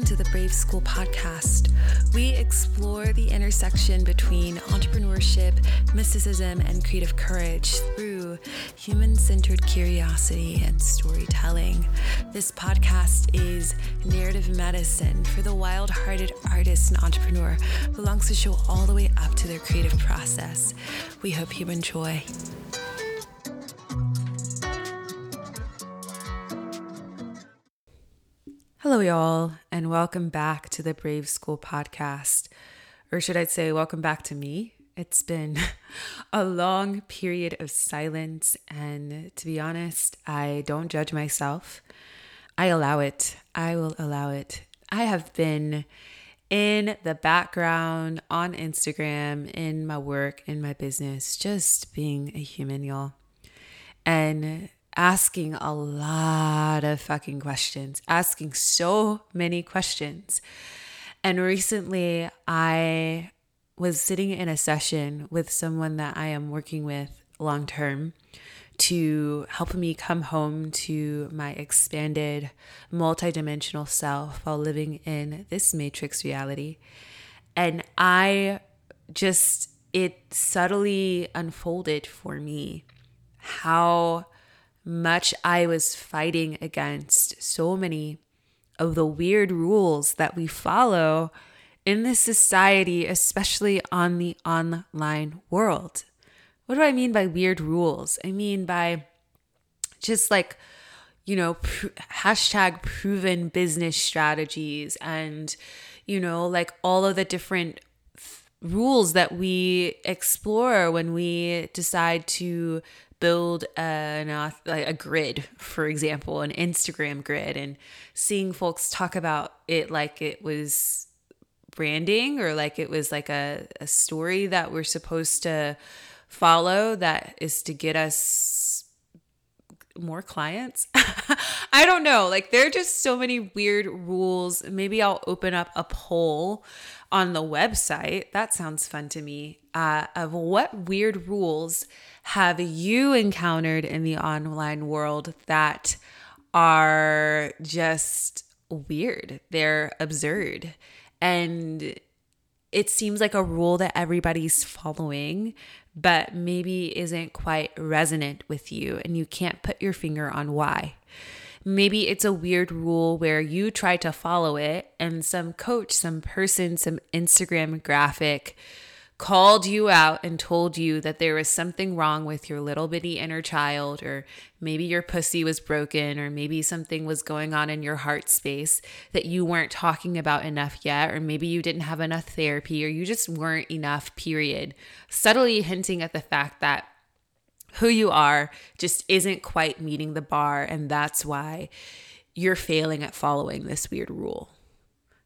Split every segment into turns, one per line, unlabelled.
Welcome to the Brave School podcast. We explore the intersection between entrepreneurship, mysticism, and creative courage through human centered curiosity and storytelling. This podcast is narrative medicine for the wild hearted artist and entrepreneur who longs to show all the way up to their creative process. We hope you enjoy. Hello, y'all, and welcome back to the Brave School podcast. Or should I say, welcome back to me? It's been a long period of silence, and to be honest, I don't judge myself. I allow it. I will allow it. I have been in the background on Instagram, in my work, in my business, just being a human, y'all. And asking a lot of fucking questions, asking so many questions. And recently, I was sitting in a session with someone that I am working with long term to help me come home to my expanded multidimensional self while living in this matrix reality. And I just, it subtly unfolded for me how much I was fighting against so many of the weird rules that we follow in this society, especially on the online world. What do I mean by weird rules? I mean by just like, you know, pr- hashtag proven business strategies and, you know, like all of the different rules that we explore when we decide to build an, uh, a grid, for example, an Instagram grid, and seeing folks talk about it like it was branding or like it was like a, a story that we're supposed to follow that is to get us more clients. I don't know. Like there are just so many weird rules. Maybe I'll open up a poll on the website. That sounds fun to me. Uh, of what weird rules have you encountered in the online world that are just weird? They're absurd. And it seems like a rule that everybody's following, but maybe isn't quite resonant with you, and you can't put your finger on why. Maybe it's a weird rule where you try to follow it, and some coach, some person, some Instagram graphic called you out and told you that there was something wrong with your little bitty inner child, or maybe your pussy was broken, or maybe something was going on in your heart space that you weren't talking about enough yet, or maybe you didn't have enough therapy, or you just weren't enough, period. Subtly hinting at the fact that who you are just isn't quite meeting the bar, and that's why you're failing at following this weird rule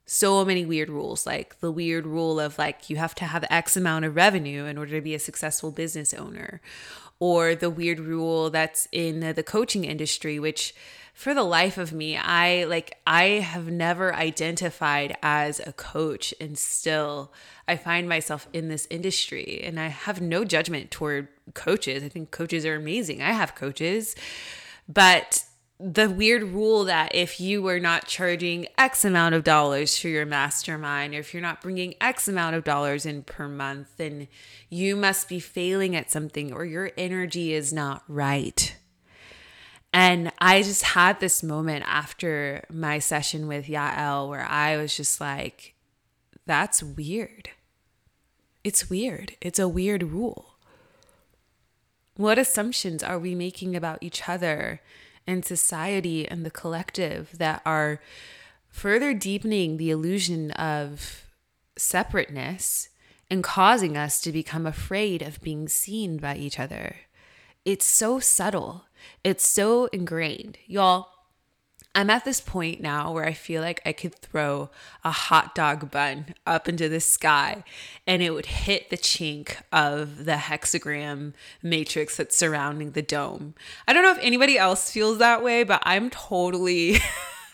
so many weird rules like the weird rule of like you have to have x amount of revenue in order to be a successful business owner or the weird rule that's in the coaching industry which for the life of me i like i have never identified as a coach and still i find myself in this industry and i have no judgment toward coaches. I think coaches are amazing. I have coaches but the weird rule that if you were not charging X amount of dollars for your mastermind, or if you're not bringing X amount of dollars in per month, then you must be failing at something or your energy is not right. And I just had this moment after my session with Yael where I was just like, that's weird. It's weird. It's a weird rule. What assumptions are we making about each other? And society and the collective that are further deepening the illusion of separateness and causing us to become afraid of being seen by each other. It's so subtle, it's so ingrained. Y'all, I'm at this point now where I feel like I could throw a hot dog bun up into the sky and it would hit the chink of the hexagram matrix that's surrounding the dome. I don't know if anybody else feels that way, but I'm totally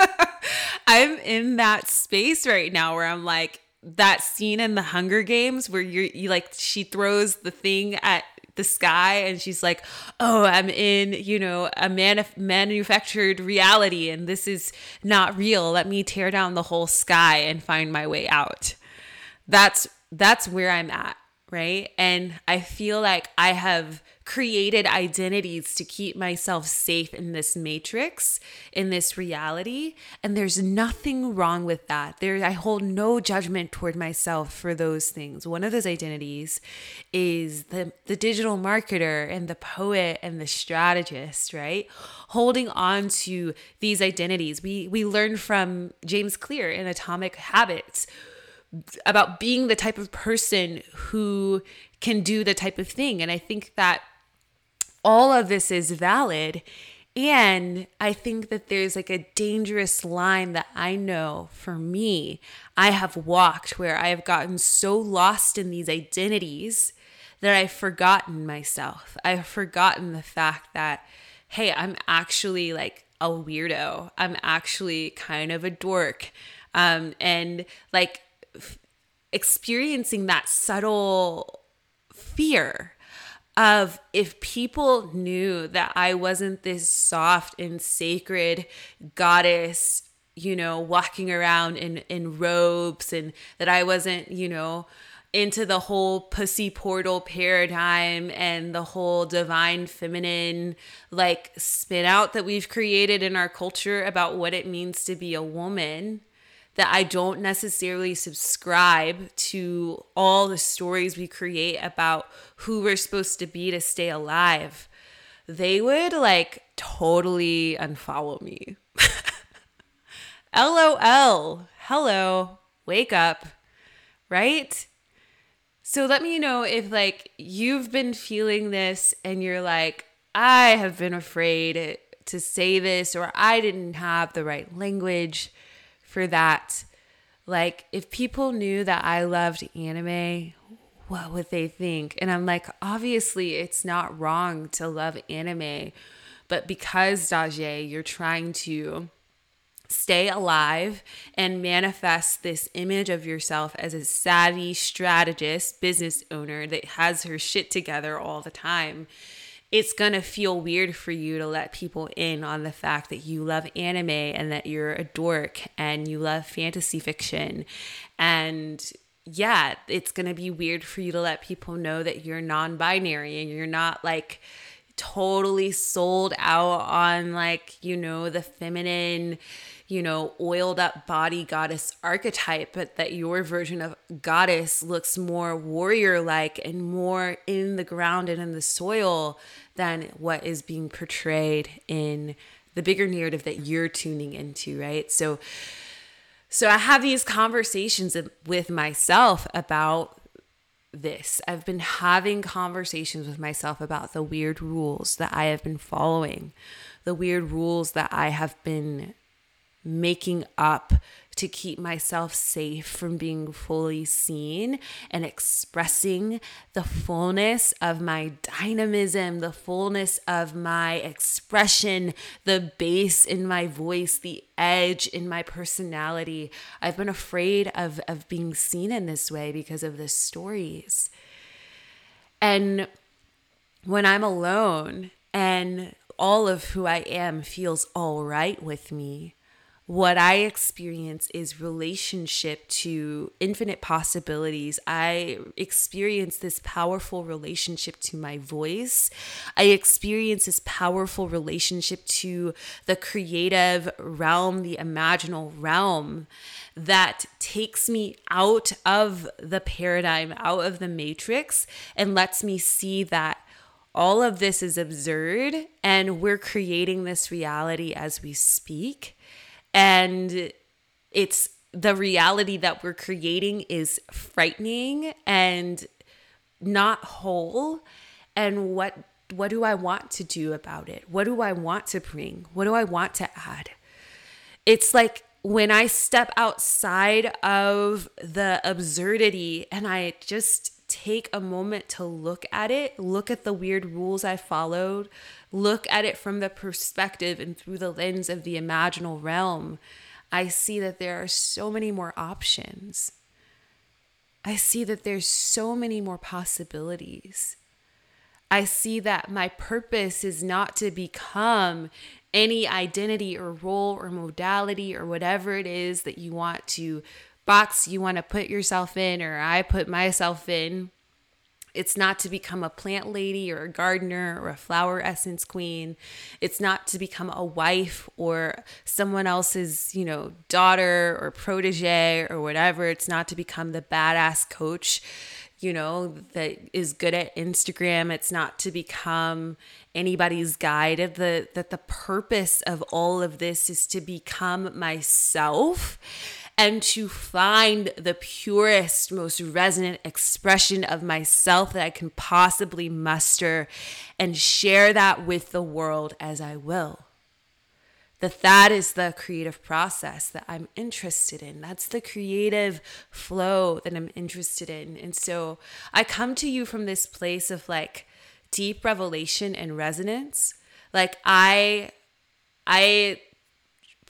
I'm in that space right now where I'm like that scene in the Hunger Games where you're you like she throws the thing at the sky and she's like, "Oh, I'm in, you know, a manuf- manufactured reality and this is not real. Let me tear down the whole sky and find my way out." That's that's where I'm at, right? And I feel like I have created identities to keep myself safe in this matrix, in this reality. And there's nothing wrong with that. There, I hold no judgment toward myself for those things. One of those identities is the, the digital marketer and the poet and the strategist, right? Holding on to these identities. We we learn from James Clear in Atomic Habits about being the type of person who can do the type of thing. And I think that all of this is valid. And I think that there's like a dangerous line that I know for me, I have walked where I have gotten so lost in these identities that I've forgotten myself. I've forgotten the fact that, hey, I'm actually like a weirdo. I'm actually kind of a dork. Um, and like f- experiencing that subtle fear of if people knew that I wasn't this soft and sacred goddess, you know, walking around in, in robes and that I wasn't, you know, into the whole pussy portal paradigm and the whole divine feminine like spin out that we've created in our culture about what it means to be a woman that I don't necessarily subscribe to all the stories we create about who we're supposed to be to stay alive, they would like totally unfollow me. LOL. Hello. Wake up. Right? So let me know if like you've been feeling this and you're like, I have been afraid to say this or I didn't have the right language for that. Like, if people knew that I loved anime, what would they think? And I'm like, obviously, it's not wrong to love anime, but because, Daje, you're trying to stay alive and manifest this image of yourself as a savvy strategist, business owner that has her shit together all the time it's going to feel weird for you to let people in on the fact that you love anime and that you're a dork and you love fantasy fiction. And yeah, it's going to be weird for you to let people know that you're non binary and you're not like totally sold out on like, you know, the feminine you know, oiled up body goddess archetype, but that your version of goddess looks more warrior like and more in the ground and in the soil than what is being portrayed in the bigger narrative that you're tuning into, right? So so I have these conversations with myself about this. I've been having conversations with myself about the weird rules that I have been following, the weird rules that I have been making up to keep myself safe from being fully seen and expressing the fullness of my dynamism, the fullness of my expression, the bass in my voice, the edge in my personality. I've been afraid of, of being seen in this way because of the stories. And when I'm alone and all of who I am feels all right with me, what I experience is relationship to infinite possibilities. I experience this powerful relationship to my voice. I experience this powerful relationship to the creative realm, the imaginal realm that takes me out of the paradigm, out of the matrix, and lets me see that all of this is absurd and we're creating this reality as we speak and it's the reality that we're creating is frightening and not whole and what what do I want to do about it? What do I want to bring? What do I want to add? It's like when I step outside of the absurdity and I just take a moment to look at it, look at the weird rules I followed, look at it from the perspective and through the lens of the imaginal realm, I see that there are so many more options. I see that there's so many more possibilities. I see that my purpose is not to become any identity or role or modality or whatever it is that you want to box you want to put yourself in or I put myself in. It's not to become a plant lady or a gardener or a flower essence queen. It's not to become a wife or someone else's, you know, daughter or protege or whatever. It's not to become the badass coach, you know, that is good at Instagram. It's not to become anybody's guide. The that the purpose of all of this is to become myself and to find the purest, most resonant expression of myself that I can possibly muster and share that with the world as I will. That that is the creative process that I'm interested in. That's the creative flow that I'm interested in. And so I come to you from this place of like deep revelation and resonance. Like I I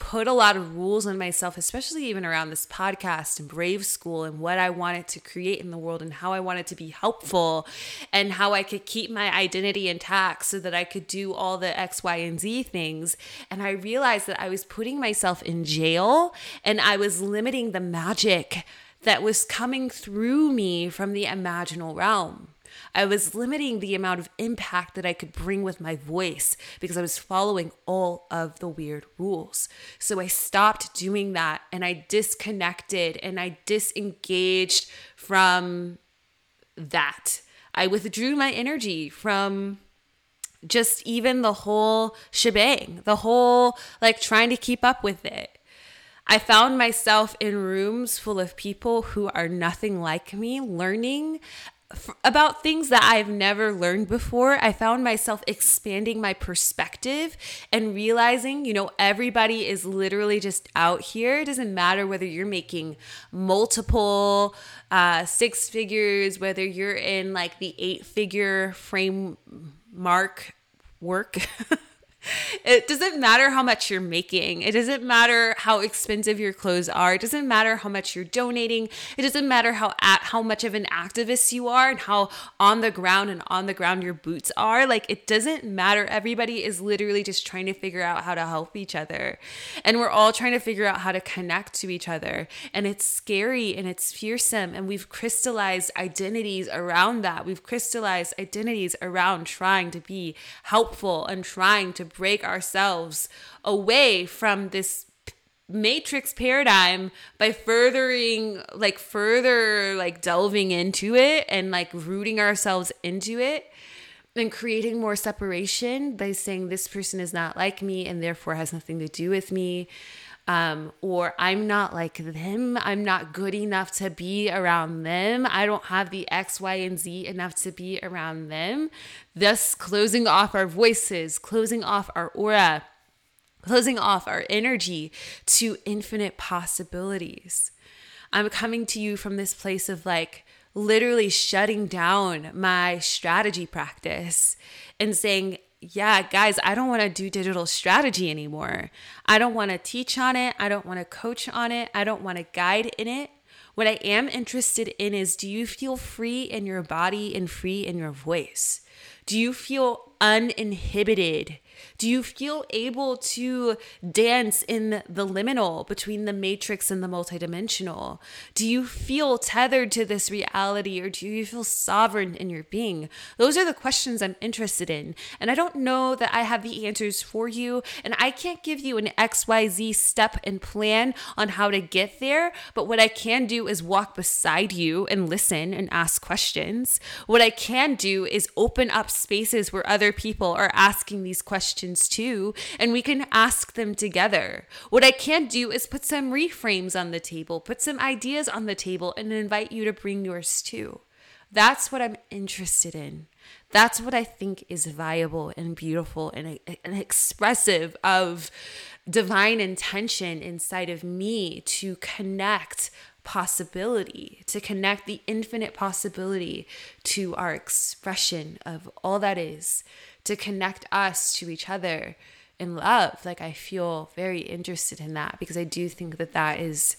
put a lot of rules on myself, especially even around this podcast and Brave School and what I wanted to create in the world and how I wanted to be helpful and how I could keep my identity intact so that I could do all the X, Y, and Z things. And I realized that I was putting myself in jail and I was limiting the magic that was coming through me from the imaginal realm. I was limiting the amount of impact that I could bring with my voice because I was following all of the weird rules. So I stopped doing that and I disconnected and I disengaged from that. I withdrew my energy from just even the whole shebang, the whole like trying to keep up with it. I found myself in rooms full of people who are nothing like me, learning about things that I've never learned before, I found myself expanding my perspective and realizing, you know, everybody is literally just out here. It doesn't matter whether you're making multiple uh, six figures, whether you're in like the eight figure frame mark work. it doesn't matter how much you're making. It doesn't matter how expensive your clothes are. It doesn't matter how much you're donating. It doesn't matter how at how much of an activist you are and how on the ground and on the ground your boots are. Like it doesn't matter. Everybody is literally just trying to figure out how to help each other. And we're all trying to figure out how to connect to each other. And it's scary and it's fearsome and we've crystallized identities around that. We've crystallized identities around trying to be helpful and trying to break ourselves away from this matrix paradigm by furthering like further like delving into it and like rooting ourselves into it and creating more separation by saying this person is not like me and therefore has nothing to do with me um, or I'm not like them. I'm not good enough to be around them. I don't have the X, Y, and Z enough to be around them. Thus, closing off our voices, closing off our aura, closing off our energy to infinite possibilities. I'm coming to you from this place of like, literally shutting down my strategy practice and saying, yeah, guys, I don't want to do digital strategy anymore. I don't want to teach on it. I don't want to coach on it. I don't want to guide in it. What I am interested in is do you feel free in your body and free in your voice? Do you feel uninhibited do you feel able to dance in the liminal between the matrix and the multidimensional? Do you feel tethered to this reality or do you feel sovereign in your being? Those are the questions I'm interested in. And I don't know that I have the answers for you. And I can't give you an XYZ step and plan on how to get there. But what I can do is walk beside you and listen and ask questions. What I can do is open up spaces where other people are asking these questions questions too, and we can ask them together. What I can do is put some reframes on the table, put some ideas on the table, and invite you to bring yours too. That's what I'm interested in. That's what I think is viable and beautiful and, and expressive of divine intention inside of me to connect possibility, to connect the infinite possibility to our expression of all that is, to connect us to each other in love. Like, I feel very interested in that because I do think that that is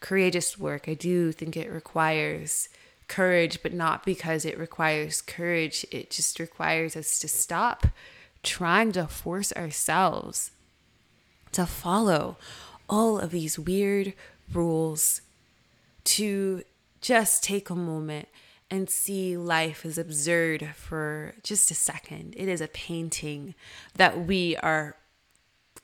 courageous work. I do think it requires courage, but not because it requires courage. It just requires us to stop trying to force ourselves to follow all of these weird rules, to just take a moment and see life as absurd for just a second. It is a painting that we are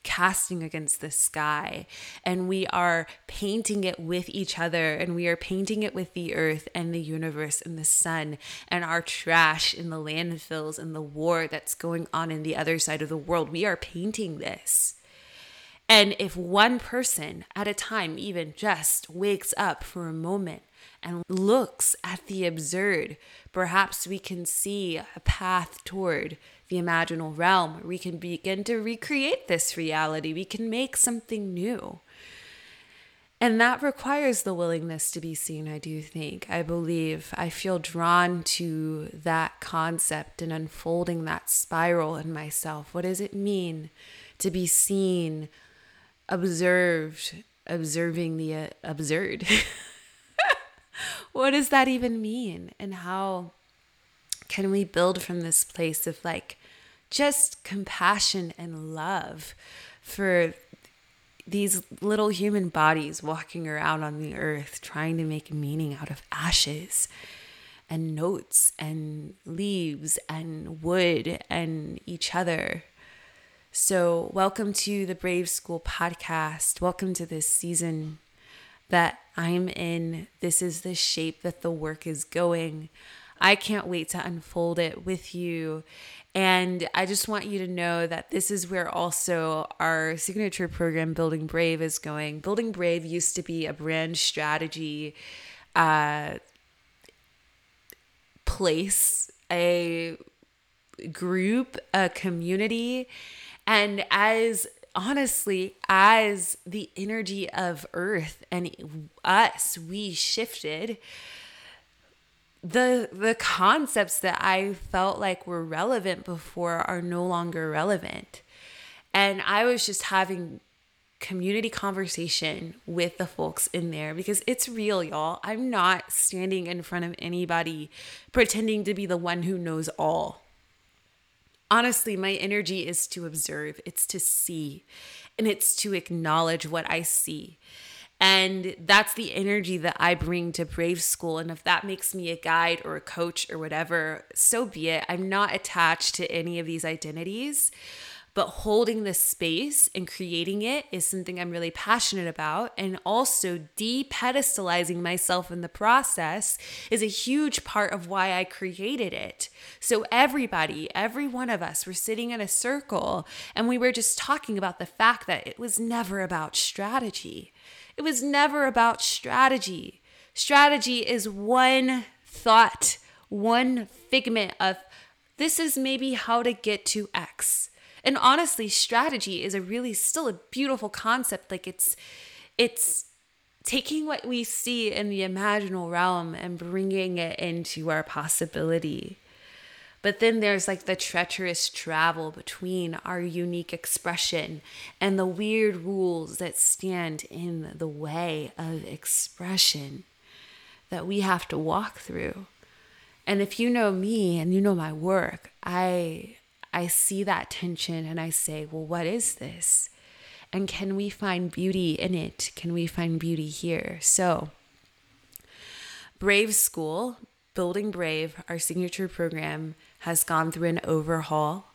casting against the sky and we are painting it with each other and we are painting it with the earth and the universe and the sun and our trash in the landfills and the war that's going on in the other side of the world. We are painting this. And if one person at a time even just wakes up for a moment and looks at the absurd, perhaps we can see a path toward the imaginal realm. We can begin to recreate this reality. We can make something new. And that requires the willingness to be seen, I do think. I believe I feel drawn to that concept and unfolding that spiral in myself. What does it mean to be seen, observed, observing the uh, absurd? what does that even mean? And how can we build from this place of like just compassion and love for these little human bodies walking around on the earth trying to make meaning out of ashes and notes and leaves and wood and each other. So, welcome to the Brave School podcast. Welcome to this season that I'm in. This is the shape that the work is going. I can't wait to unfold it with you. And I just want you to know that this is where also our signature program, Building Brave, is going. Building Brave used to be a brand strategy uh, place, a group, a community. And as honestly, as the energy of Earth and us, we shifted the the concepts that I felt like were relevant before are no longer relevant. And I was just having community conversation with the folks in there because it's real, y'all. I'm not standing in front of anybody pretending to be the one who knows all honestly, my energy is to observe, it's to see, and it's to acknowledge what I see. And that's the energy that I bring to Brave School. And if that makes me a guide or a coach or whatever, so be it. I'm not attached to any of these identities. But holding this space and creating it is something I'm really passionate about. And also, de pedestalizing myself in the process is a huge part of why I created it. So, everybody, every one of us, were sitting in a circle and we were just talking about the fact that it was never about strategy. It was never about strategy. Strategy is one thought, one figment of this is maybe how to get to X. And honestly, strategy is a really still a beautiful concept. Like it's it's taking what we see in the imaginal realm and bringing it into our possibility. But then there's like the treacherous travel between our unique expression and the weird rules that stand in the way of expression that we have to walk through. And if you know me and you know my work, I I see that tension and I say, well, what is this? And can we find beauty in it? Can we find beauty here? So, Brave School, Building Brave, our signature program, has gone through an overhaul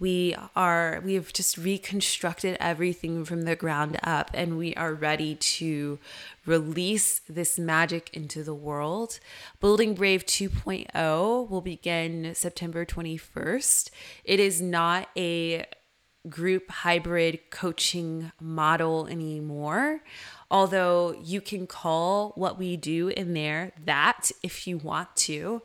we are we have just reconstructed everything from the ground up and we are ready to release this magic into the world. Building brave 2.0 will begin september 21st it is not a group hybrid coaching model anymore although you can call what we do in there that if you want to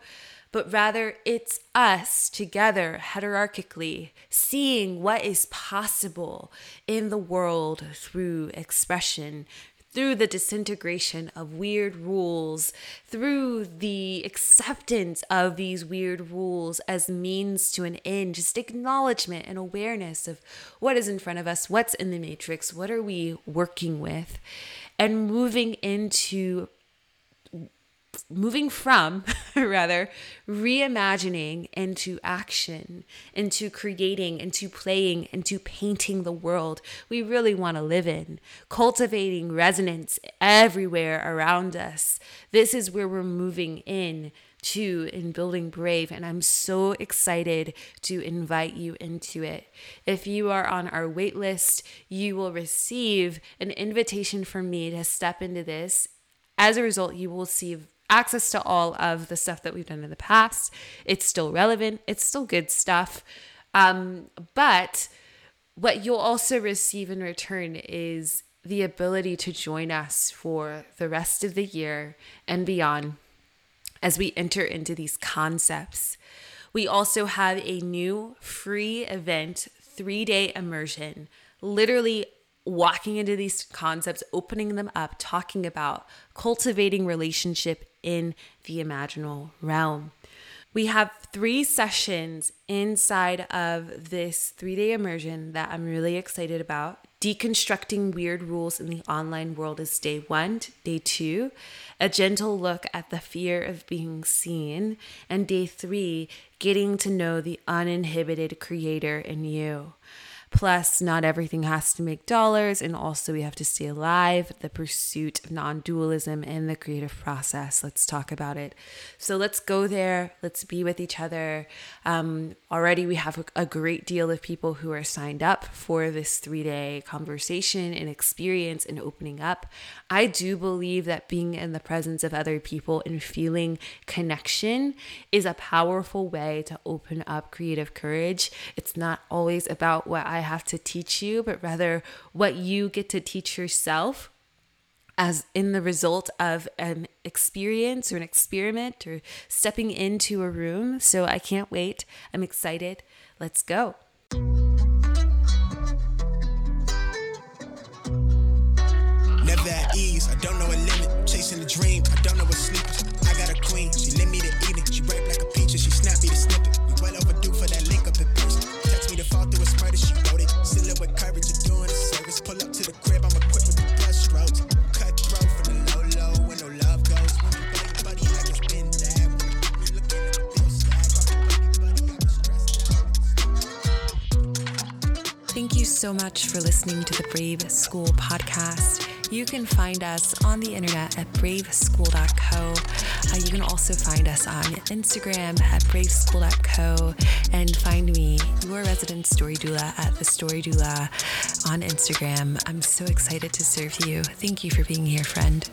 but rather it's us together hierarchically seeing what is possible in the world through expression, through the disintegration of weird rules, through the acceptance of these weird rules as means to an end, just acknowledgement and awareness of what is in front of us, what's in the matrix, what are we working with, and moving into moving from rather reimagining into action into creating into playing into painting the world we really want to live in cultivating resonance everywhere around us. This is where we're moving in to in building brave and i'm so excited to invite you into it. If you are on our wait list you will receive an invitation from me to step into this. As a result you will receive access to all of the stuff that we've done in the past. It's still relevant, it's still good stuff. Um, but what you'll also receive in return is the ability to join us for the rest of the year and beyond as we enter into these concepts. We also have a new free event, three day immersion, literally walking into these concepts, opening them up, talking about cultivating relationship in the imaginal realm. We have three sessions inside of this three day immersion that I'm really excited about. Deconstructing weird rules in the online world is day one. Day two, a gentle look at the fear of being seen. And day three, getting to know the uninhibited creator in you. Plus, not everything has to make dollars, and also we have to stay alive. The pursuit of non dualism in the creative process. Let's talk about it. So, let's go there. Let's be with each other. Um, already, we have a, great deal of people who are signed up for this three day conversation and experience and opening up. I do believe that being in the presence of other people and feeling connection is a powerful way to open up creative courage. It's not always about what I have to teach you, but rather what you get to teach yourself as in the result of an experience or an experiment or stepping into a room. So I can't wait. I'm excited. Let's go. Never at ease. I don't know a limit. Chasing dream. I so much for listening to the Brave School podcast. You can find us on the internet at braveschool.co. Uh, you can also find us on Instagram at braveschool.co and find me, your resident story doula, at the story doula on Instagram. I'm so excited to serve you. Thank you for being here, friend.